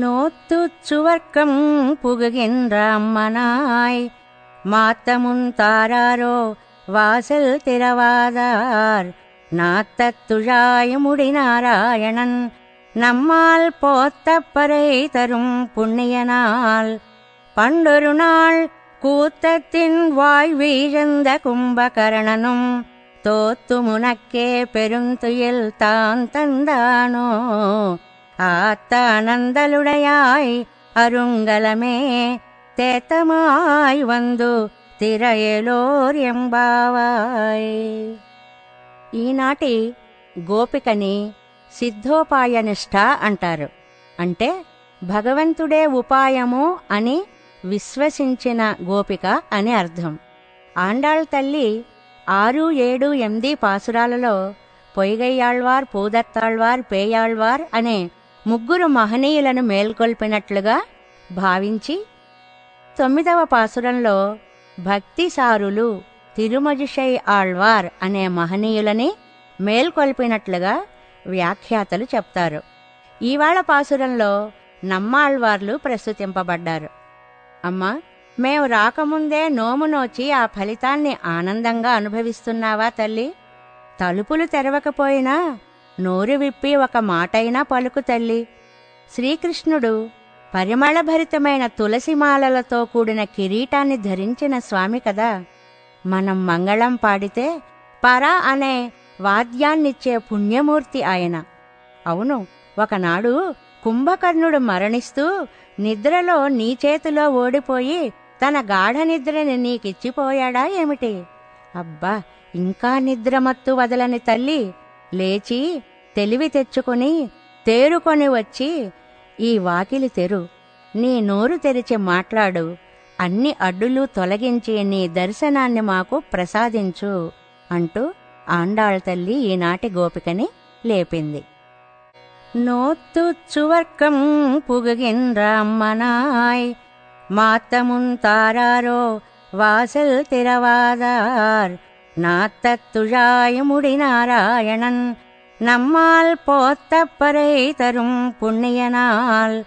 நோத்து சுவர்க்கம் புகுகின்ற புகுகின்றாம்மனாய் மாத்தமுன் தாராரோ வாசல் திறவாதார். நாத்தத்துழாய முடிநாராயணன் நம்மால் போத்தப்பறை தரும் புண்ணியனால். பண்டொரு நாள் கூத்தத்தின் வாய் வீழ்ந்த கும்பகரணனும் தோத்து முனக்கே பெருந்துயில் தான் தந்தானோ. ஆத்த அனந்தலுடையாய் అరుంగలమే తేతమాయ్ వందు తిరయలోర్యంబావాయ్ ఈనాటి గోపికని సిద్ధోపాయనిష్ట అంటారు అంటే భగవంతుడే ఉపాయము అని విశ్వసించిన గోపిక అని అర్థం ఆండాళ్ తల్లి ఆరు ఏడు ఎనిమిది పాసురాలలో పొయ్గయ్యాళ్వార్ పూదత్తాళ్వార్ పేయాళ్వార్ అనే ముగ్గురు మహనీయులను మేల్కొల్పినట్లుగా భావించి తొమ్మిదవ పాసురంలో భక్తిసారులు తిరుమజిషై ఆళ్వార్ అనే మహనీయులని మేల్కొల్పినట్లుగా వ్యాఖ్యాతలు చెప్తారు. ఈవాళ పాసురంలో నమ్మాళ్వార్లు ప్రస్తుతింపబడ్డారు. అమ్మా మేము రాకముందే నోము నోచి ఆ ఫలితాన్ని ఆనందంగా అనుభవిస్తున్నావా తల్లి? తలుపులు తెరవకపోయినా నోరు విప్పి ఒక మాటైనా పలుకు తల్లి. శ్రీకృష్ణుడు పరిమళభరితమైన తులసిమాలలతో కూడిన కిరీటాన్ని ధరించిన స్వామి కదా. మనం మంగళం పాడితే పరా అనే వాద్యాన్నిచ్చే పుణ్యమూర్తి ఆయన. అవును ఒకనాడు కుంభకర్ణుడు మరణిస్తూ నిద్రలో నీ చేతిలో ఓడిపోయి తన గాఢ నిద్రని నీకిచ్చిపోయాడా ఏమిటి? అబ్బా ఇంకా నిద్రమత్తు వదలని తల్లి. లేచి తెలివి తెచ్చుకొని తేరుకొని వచ్చి ఈ వాకిలి తెరు నీ నోరు తెరిచి మాట్లాడు అన్ని అడ్డులు తొలగించి నీ దర్శనాన్ని మాకు ప్రసాదించు అంటూ ఆండాళ్ తల్లి ఈనాటి గోపికని లేపింది நோத்து சுவர்க்கம் புகுகின்றாம்மனாய் மாத்தமுன் தாராரோ வாசல் திறவாதார் நாத்தத்துழாயமுடி நாராயணன் நம்மால் போத்தப்பறை தரும் புண்ணியனால்.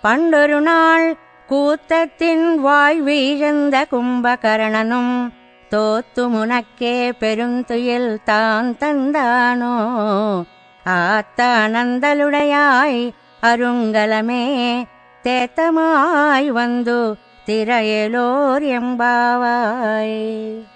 பண்டொரு நாள் கூத்தத்தின் வாய் வீழ்ந்த கும்பகரணனும் தோத்து முனக்கே பெருந்துயில் தான் தந்தானோ. ஆத்த அனந்தலுடையாய் அருங்கலமே தேத்தமாய் வந்து திரையலோர் எம்பாவாய்.